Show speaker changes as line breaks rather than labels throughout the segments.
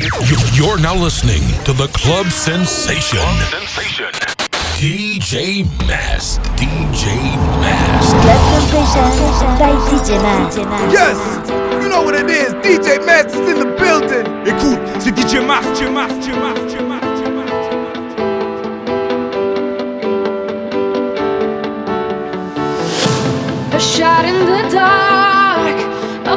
You're now listening to the Club Sensation. Sensation. DJ Mast. DJ Mast.
Club Sensation by DJ Mast.
Yes, you know what it is. DJ Mast is in the building.
Écoute, c'est DJ Mast, DJ Mast, DJ Mast, DJ Mast.
A shot in the dark, a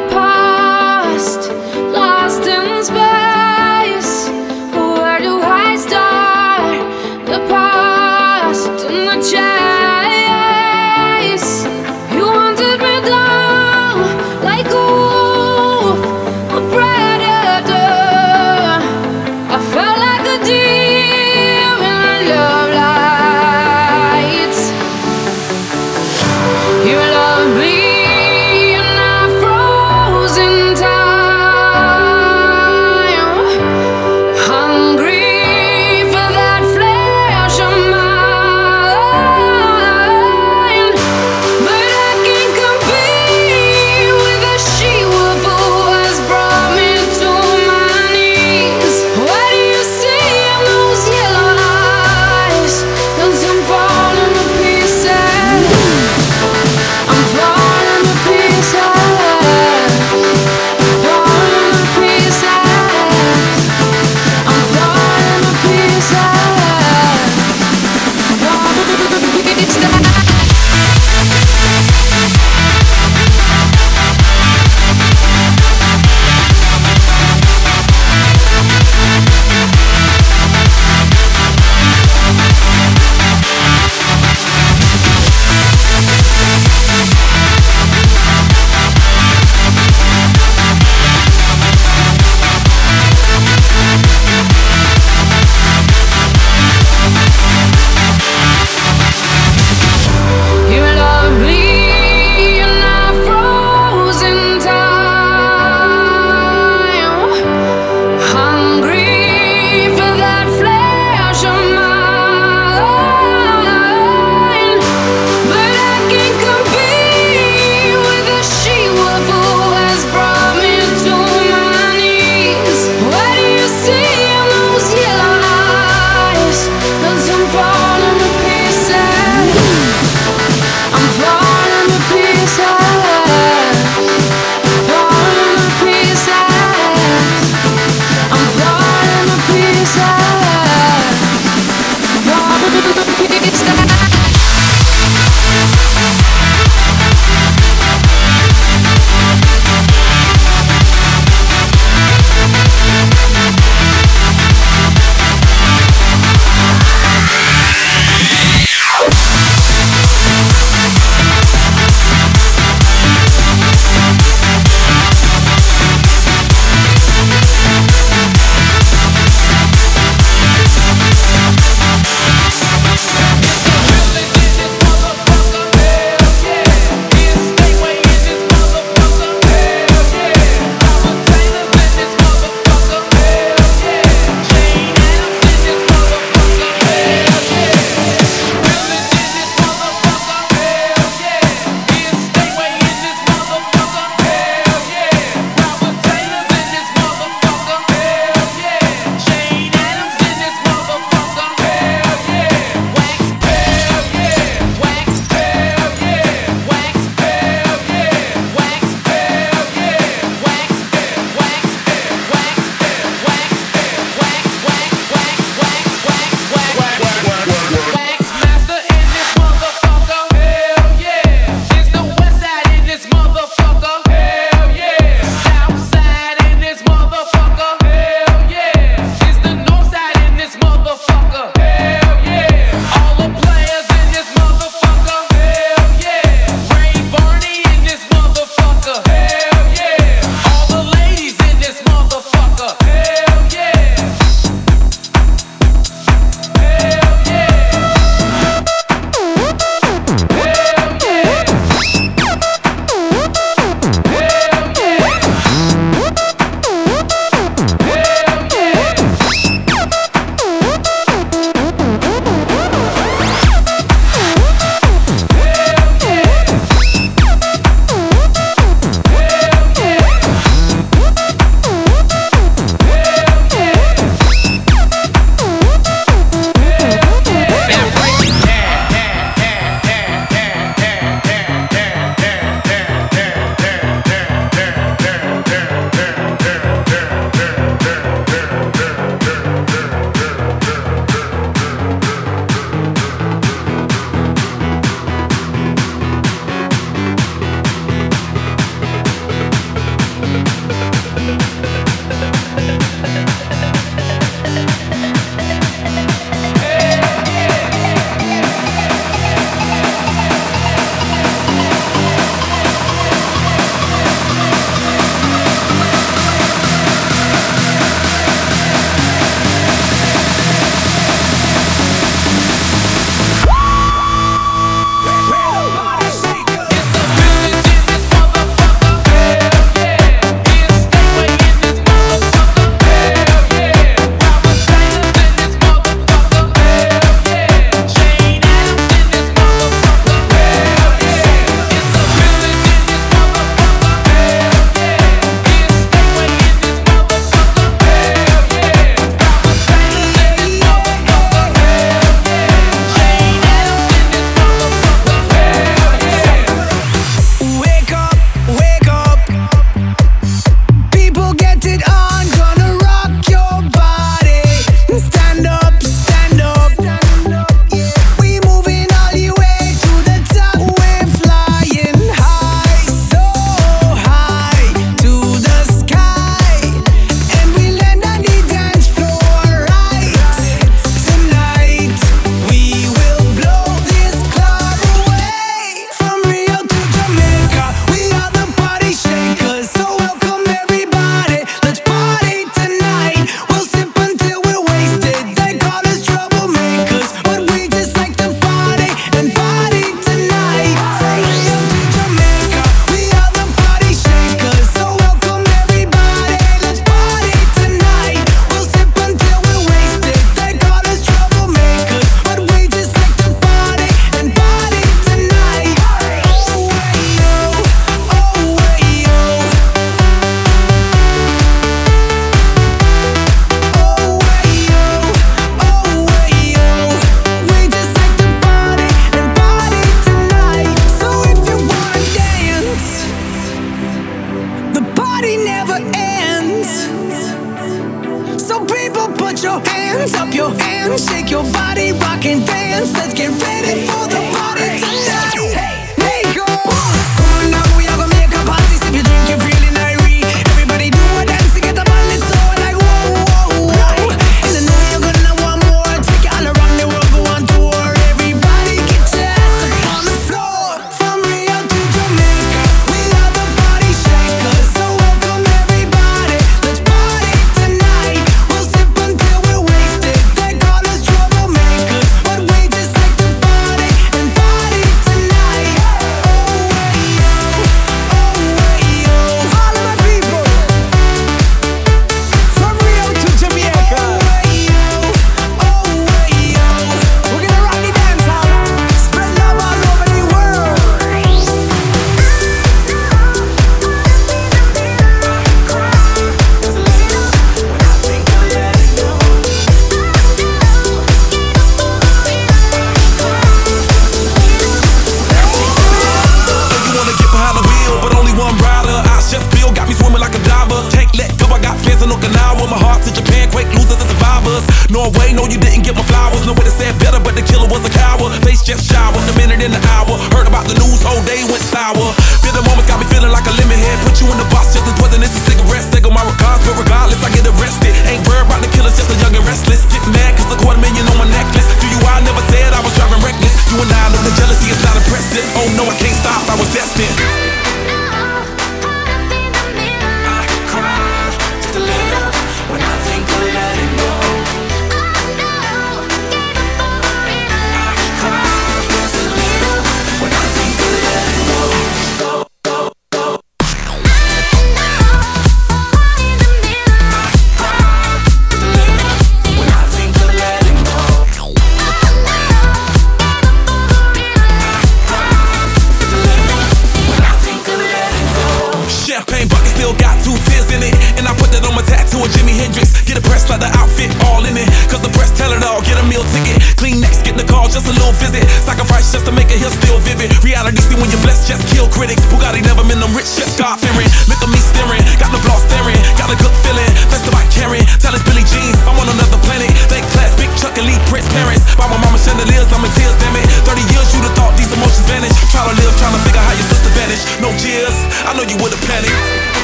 Jimi Hendrix. Get a press leather outfit all in it. Cause the press tell it all. Get a meal ticket. Clean next, get the call, just a little visit. Sacrifice just to make it here still vivid. Reality see when you're blessed, just kill critics. Bugatti never been them rich, just God fearing. Look at me staring, got the block staring. Got a good feeling, that's my caring. Tell it's Billy Jeans, I'm on another planet. Thank class, big Chuck elite, Lee Prince parents. By my mama chandeliers, I'm in tears, damn it. 30 years, you'd have thought these emotions vanished. Try to live, trying to figure how your sister vanished. No cheers, I know you would've panicked.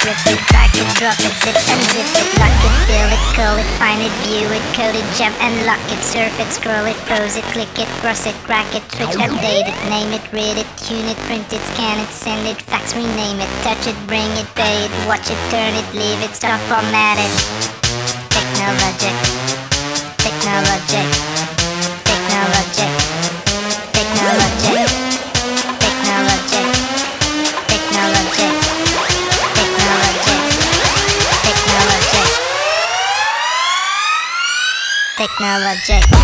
zip it, back
it, drop it, zip unzip it, lock it, fill it, call it, find it, view it, code it, jump and lock it, surf it, scroll it, pose it, click it, cross it, crack it, switch, update it, name it, read it, tune it, print it, scan it, send it, fax, rename it, touch it, bring it, pay it, watch it, turn it, leave it, stop, format it. Technologic, technologic, technologic. Vanilla J.
There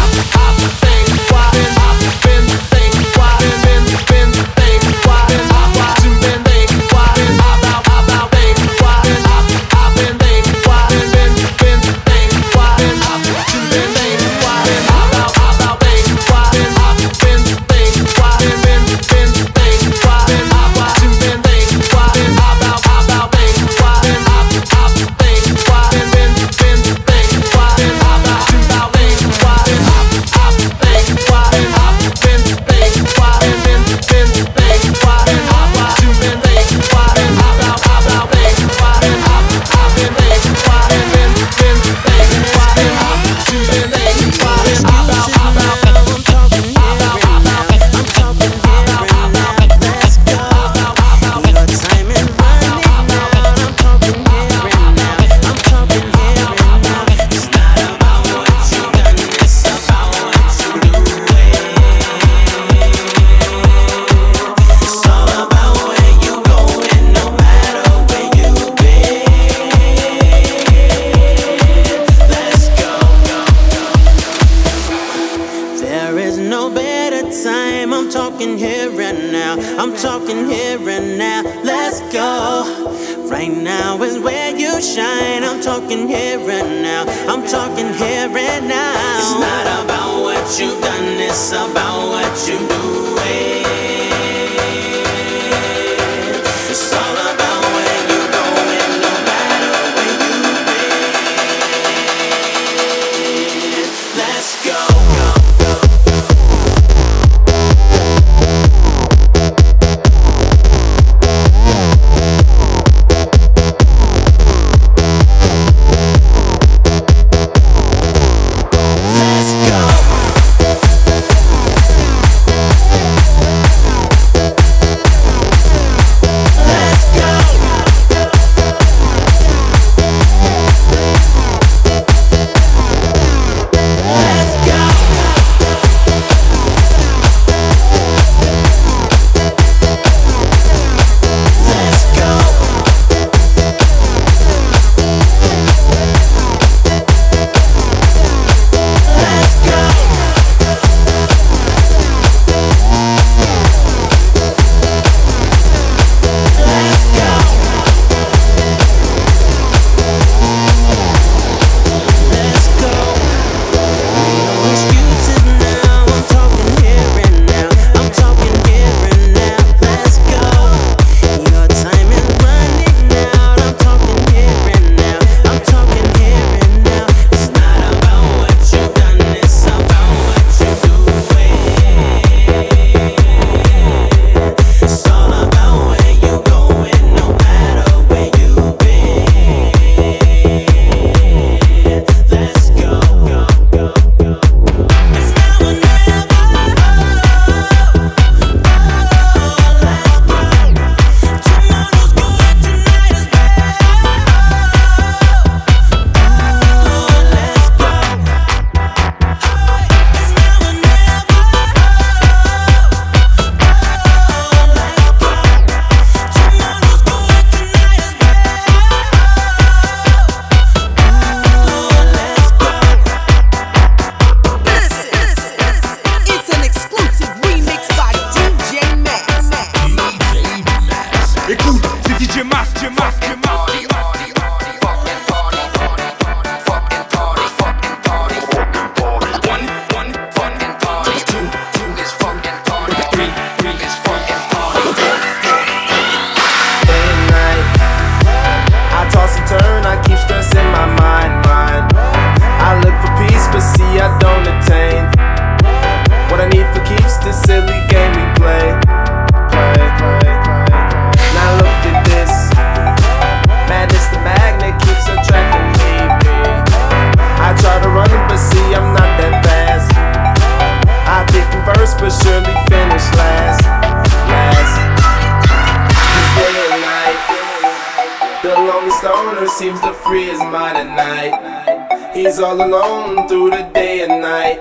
is all
alone through the day and night.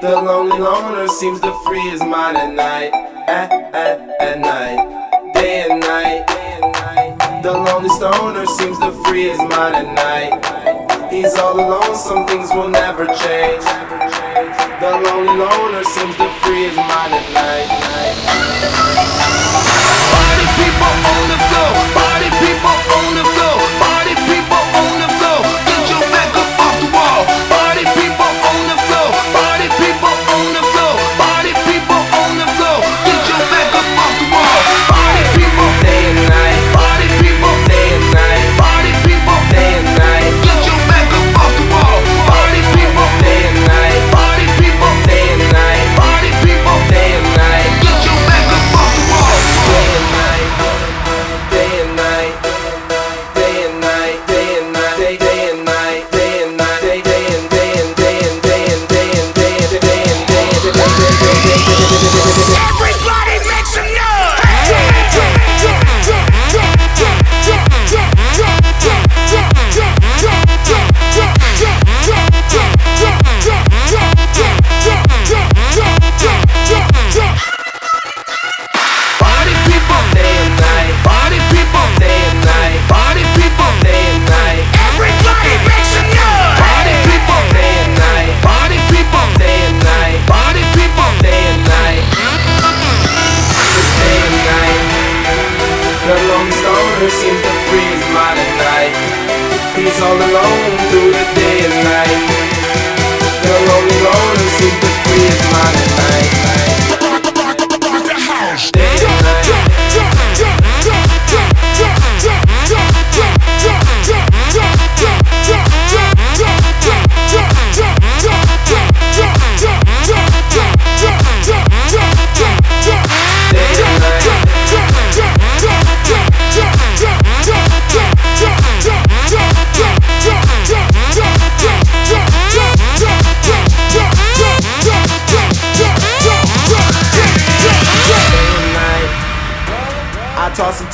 The lonely loner seems to free his mind at night. At, at, at night. Day and night. The lonely stoner seems to free his mind at night.
He's all alone, some things will never change. The lonely loner seems to free his mind at night.
Party people on the floor?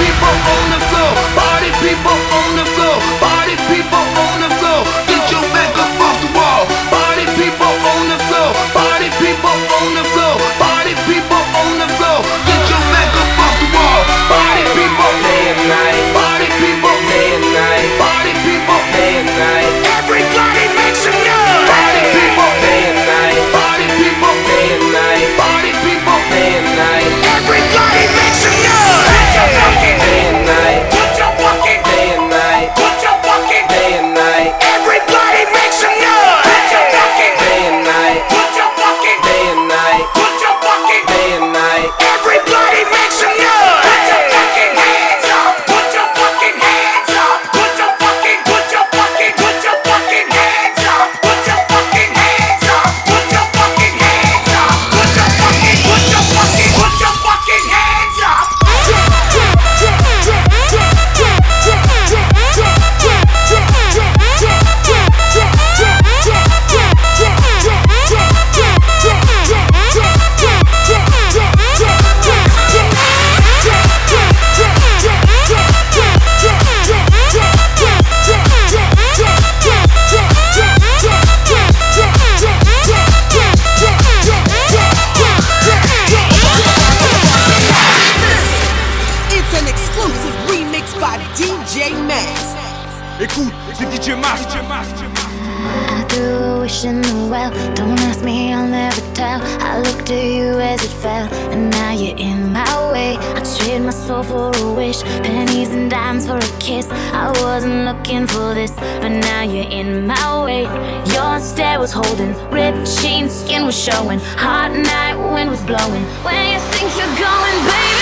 people on the floor, party people on the floor, party people on the floor. Get your back up off the wall, party people on the floor.
Pennies and dimes for a kiss. I wasn't looking for this, but now you're in my way. Your stare was holding, ripped jeans, skin was showing, hot night wind was blowing. Where you think you're going, baby?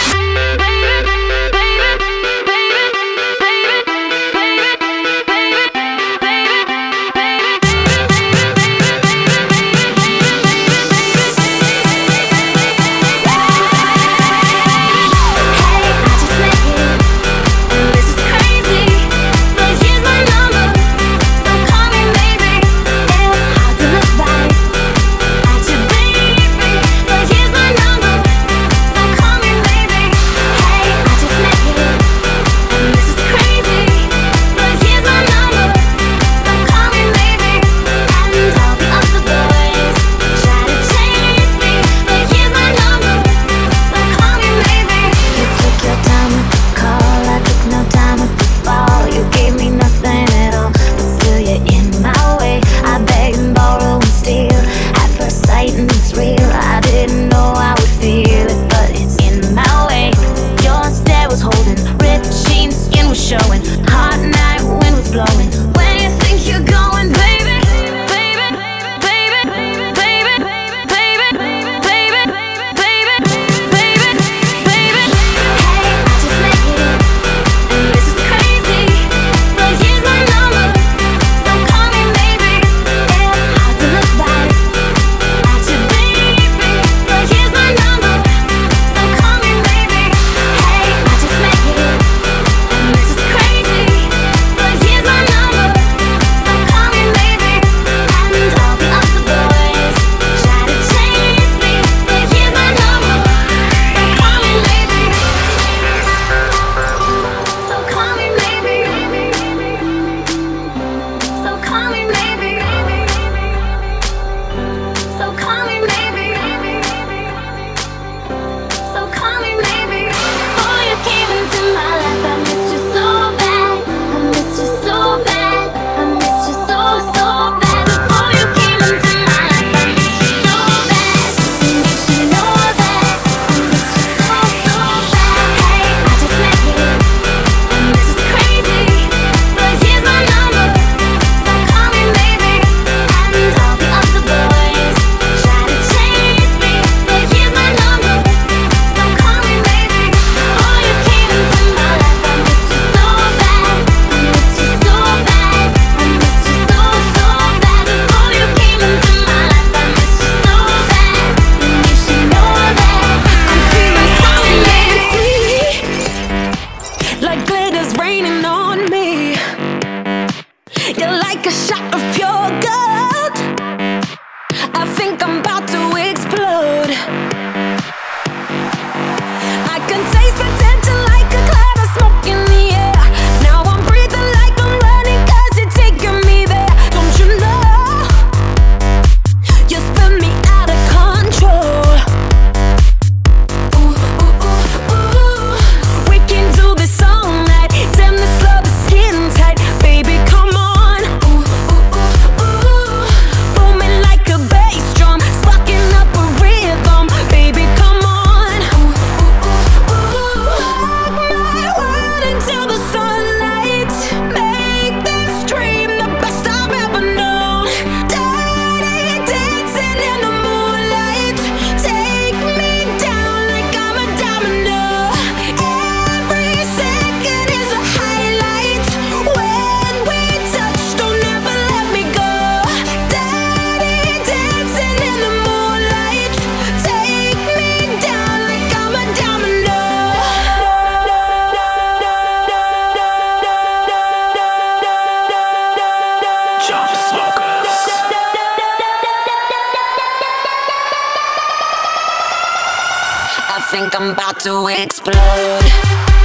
explode.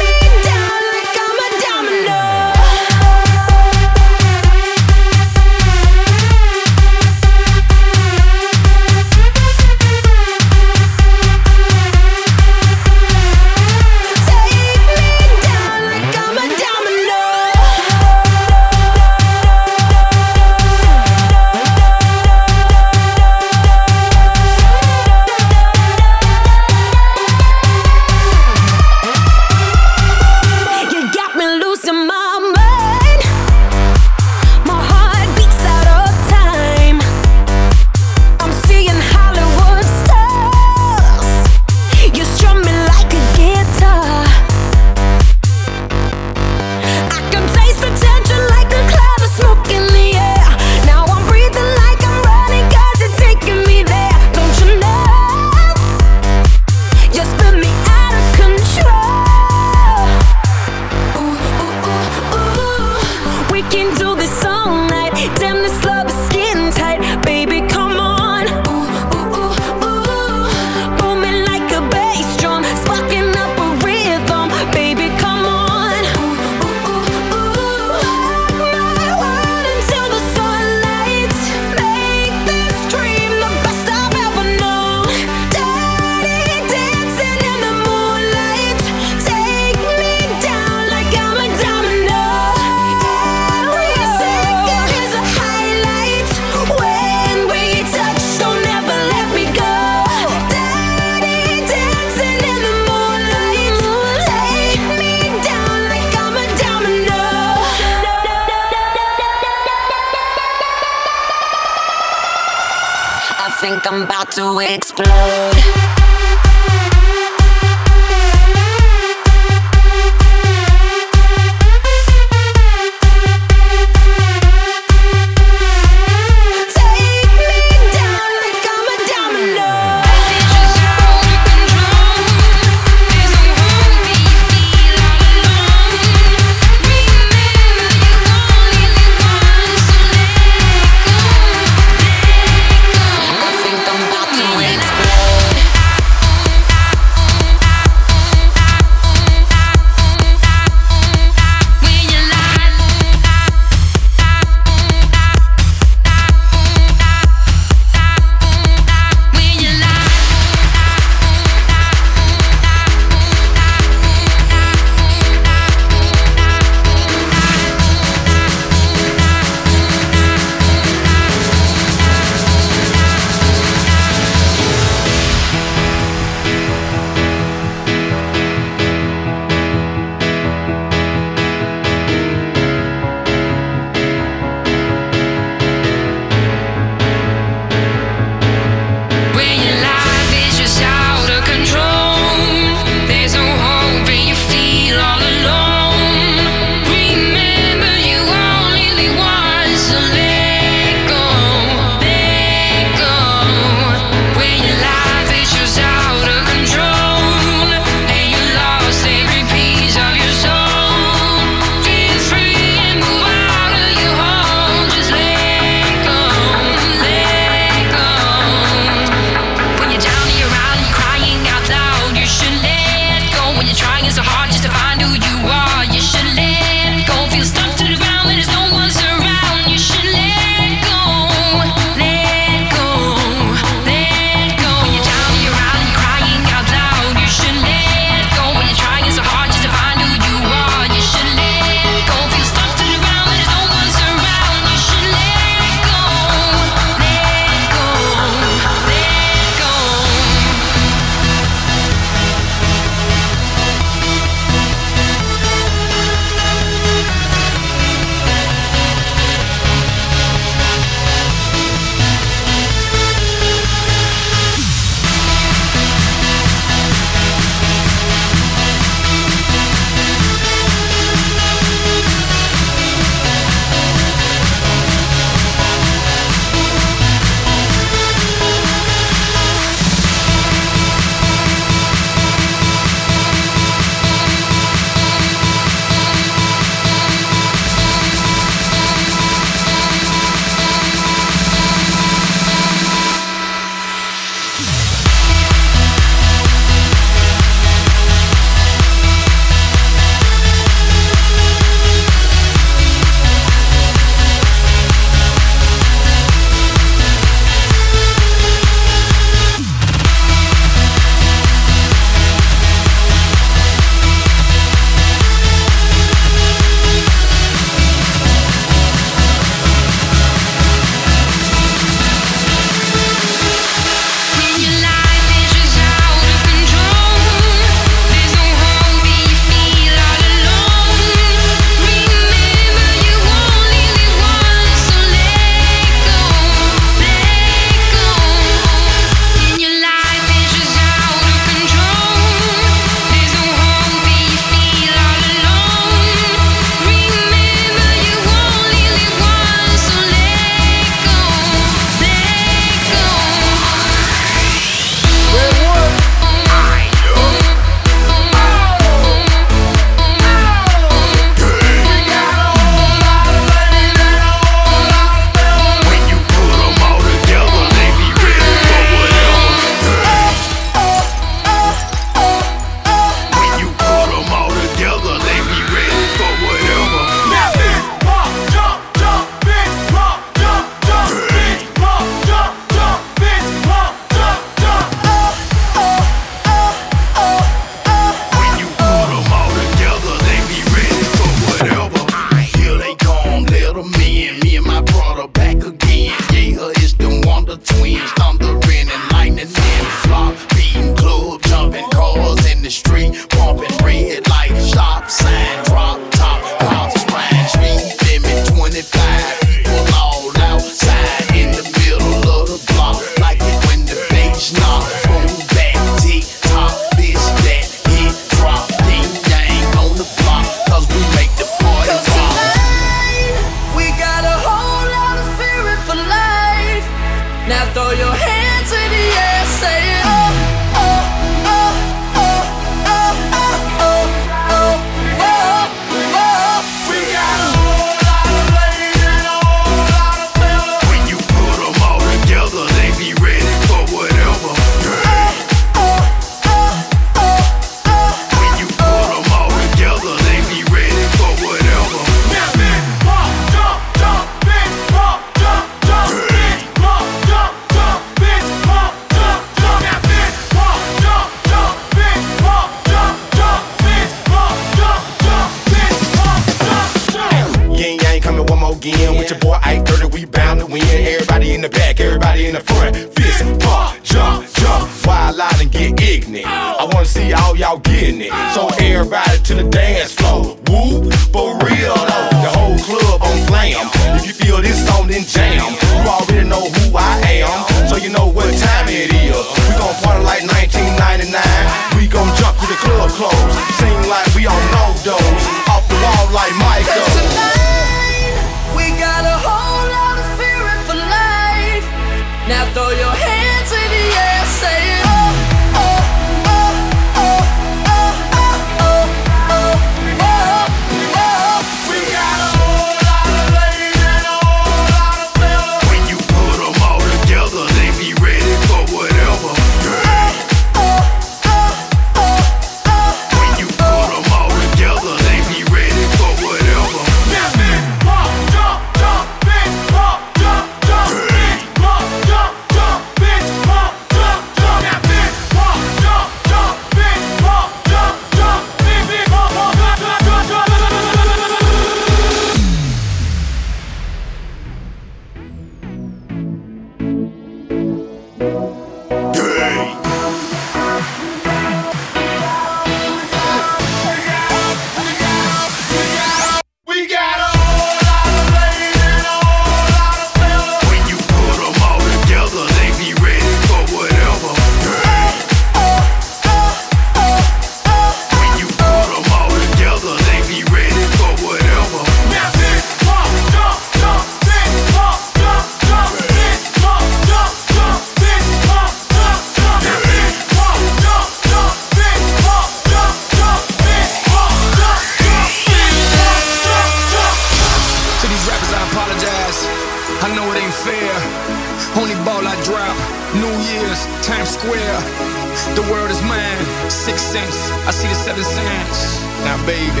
The
world is mine. Six cents. I see the seven signs. Now, baby,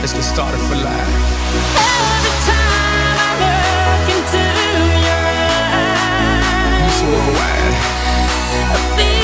let's get started for life.
Every time I look into your eyes,
it's worldwide.
I feel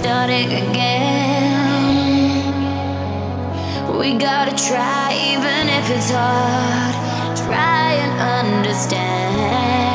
starting again. We gotta try, even if it's hard. Try and understand.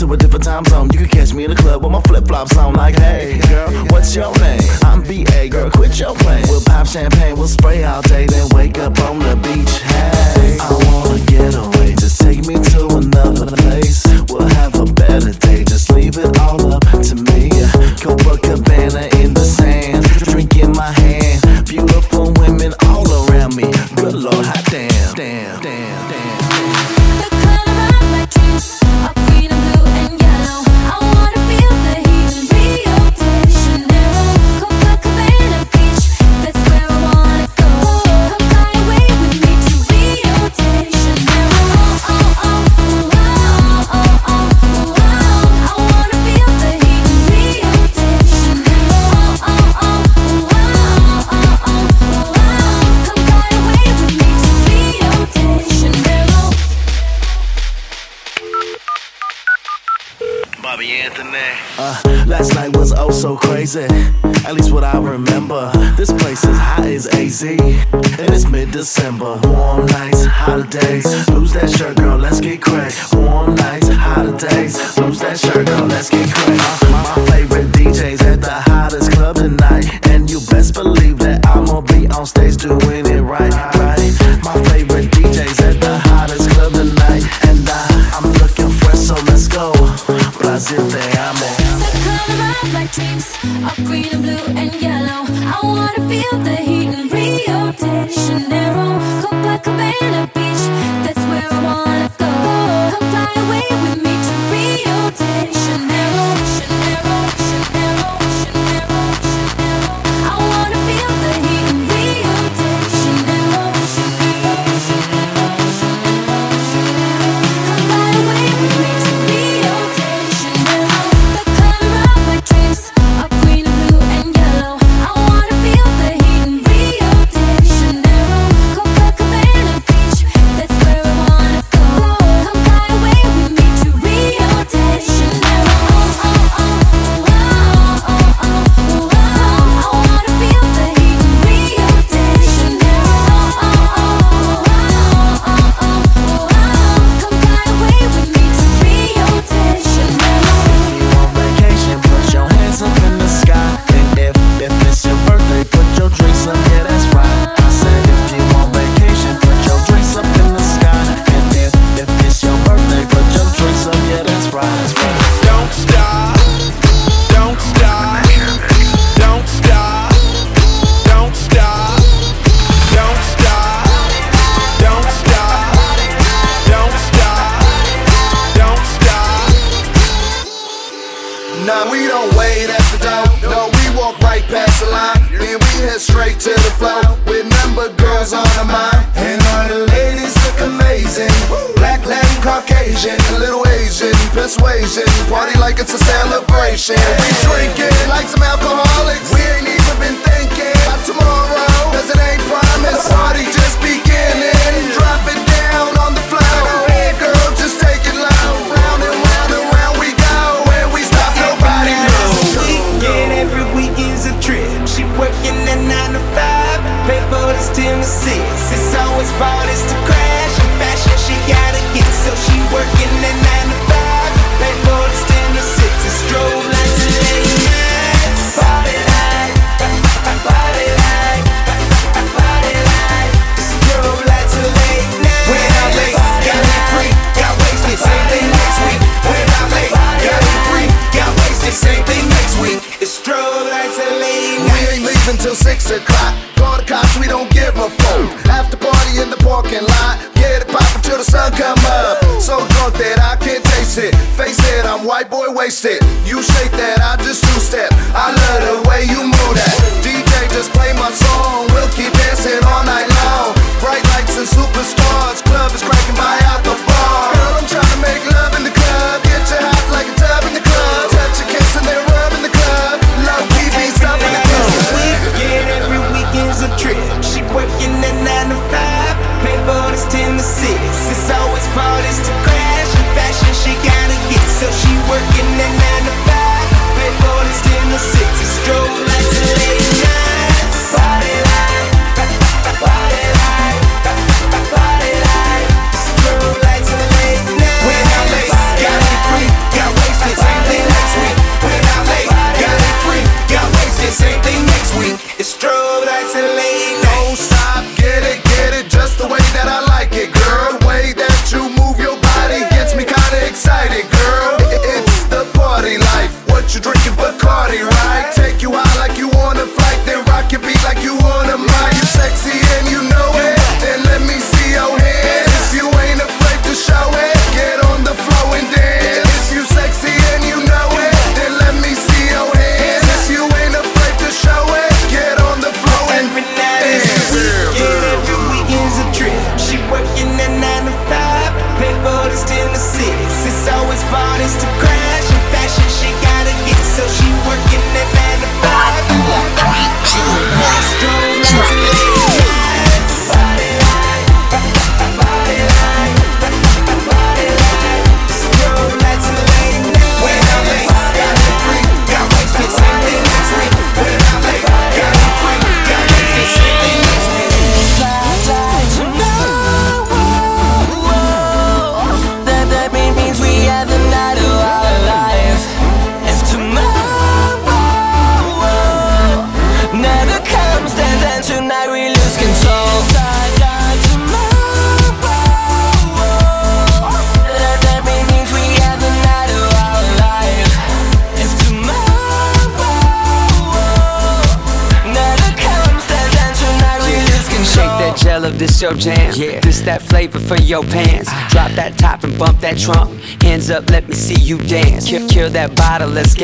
to a different time zone. You can catch me in the club with my flip flops on, like, hey, girl, what's your name? I'm BA, girl, quit your playing. We'll pop champagne, we'll spray all day, then wake up on the beach. Hey, I wanna get away, just take me to another place. remember This place is hot as AZ And it's mid-December Warm nights, hotter days Lose that shirt, girl, let's get crazy. Warm nights, hotter days Lose that shirt, girl, let's get crazy. My favorite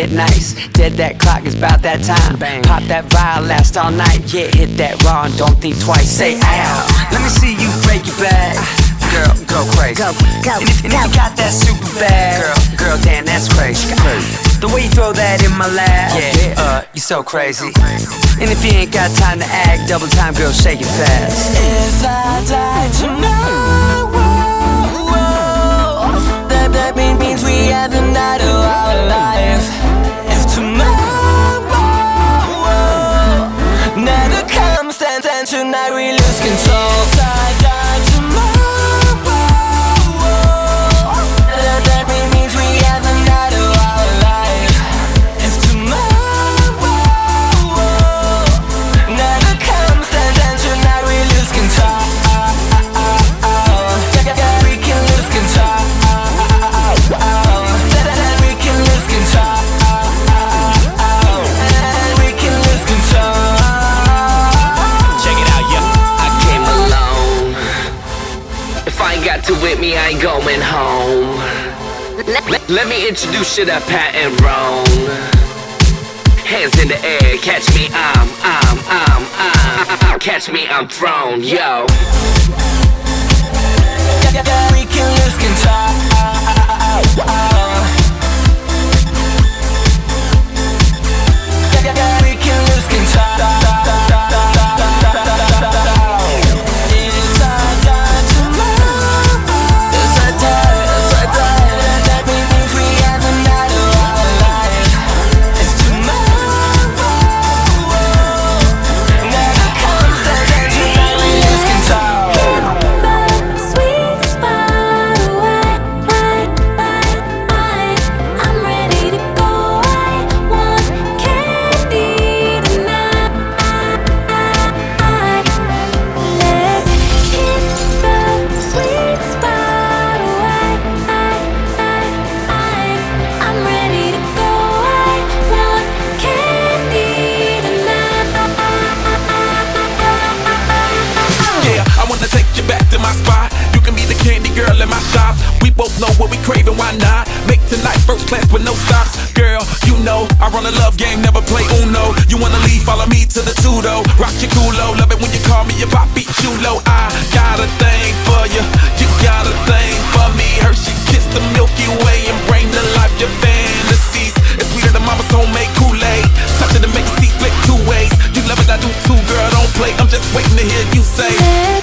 bottle, nice. Dead that clock, it's about that time. Bang. Pop that vial, last all night. Yeah, hit that raw and don't think twice. Say ow. Let me see you break your back. Girl, go crazy.
Go, go,
and if, and if you got that super bag, girl, girl, damn, that's crazy. The way you throw that in my lap, yeah, uh, you so crazy. And if you ain't got time to act, double time, girl, shake it fast.
If I die tomorrow, that, that means we had the night of our life. Tomorrow never comes, then tonight we lose control.
Me introduce you to Pat and Rome. Hands in the air, catch me, I'm, I'm, I'm, I'm, catch me, I'm thrown, yo.
We can lose control.
To the
Tudo. Rock your culo, love it when you call me your papi chulo. I got a thing for you, you got a thing for me. Hershey kiss the Milky Way and bring to life your fantasies. It's sweeter than mama's homemade Kool-Aid. Touch it and make it see split two ways. You love it, I do too, girl. Don't play. I'm just waiting to hear you say.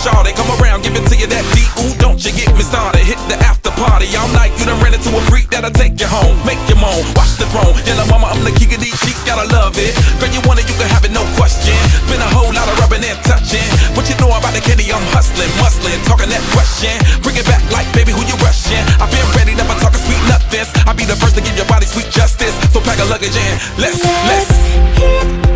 Shawty. Come around, give it to you that deep. Ooh, don't you get me started. Hit the after party all night. You done ran into a freak that'll take you home, make you moan. Watch the throne. Yellow mama, I'm the king of these sheets, gotta love it. Girl, you want it, you can have it, no question. Been a whole lot of rubbing and touching. What you know about the candy? I'm hustling, muscling, talking that question. Bring it back like, baby, who you rushing? I've been ready, never talking sweet nothings. I'll be the first to give your body sweet justice. So pack a luggage in. Let's, let's.
hit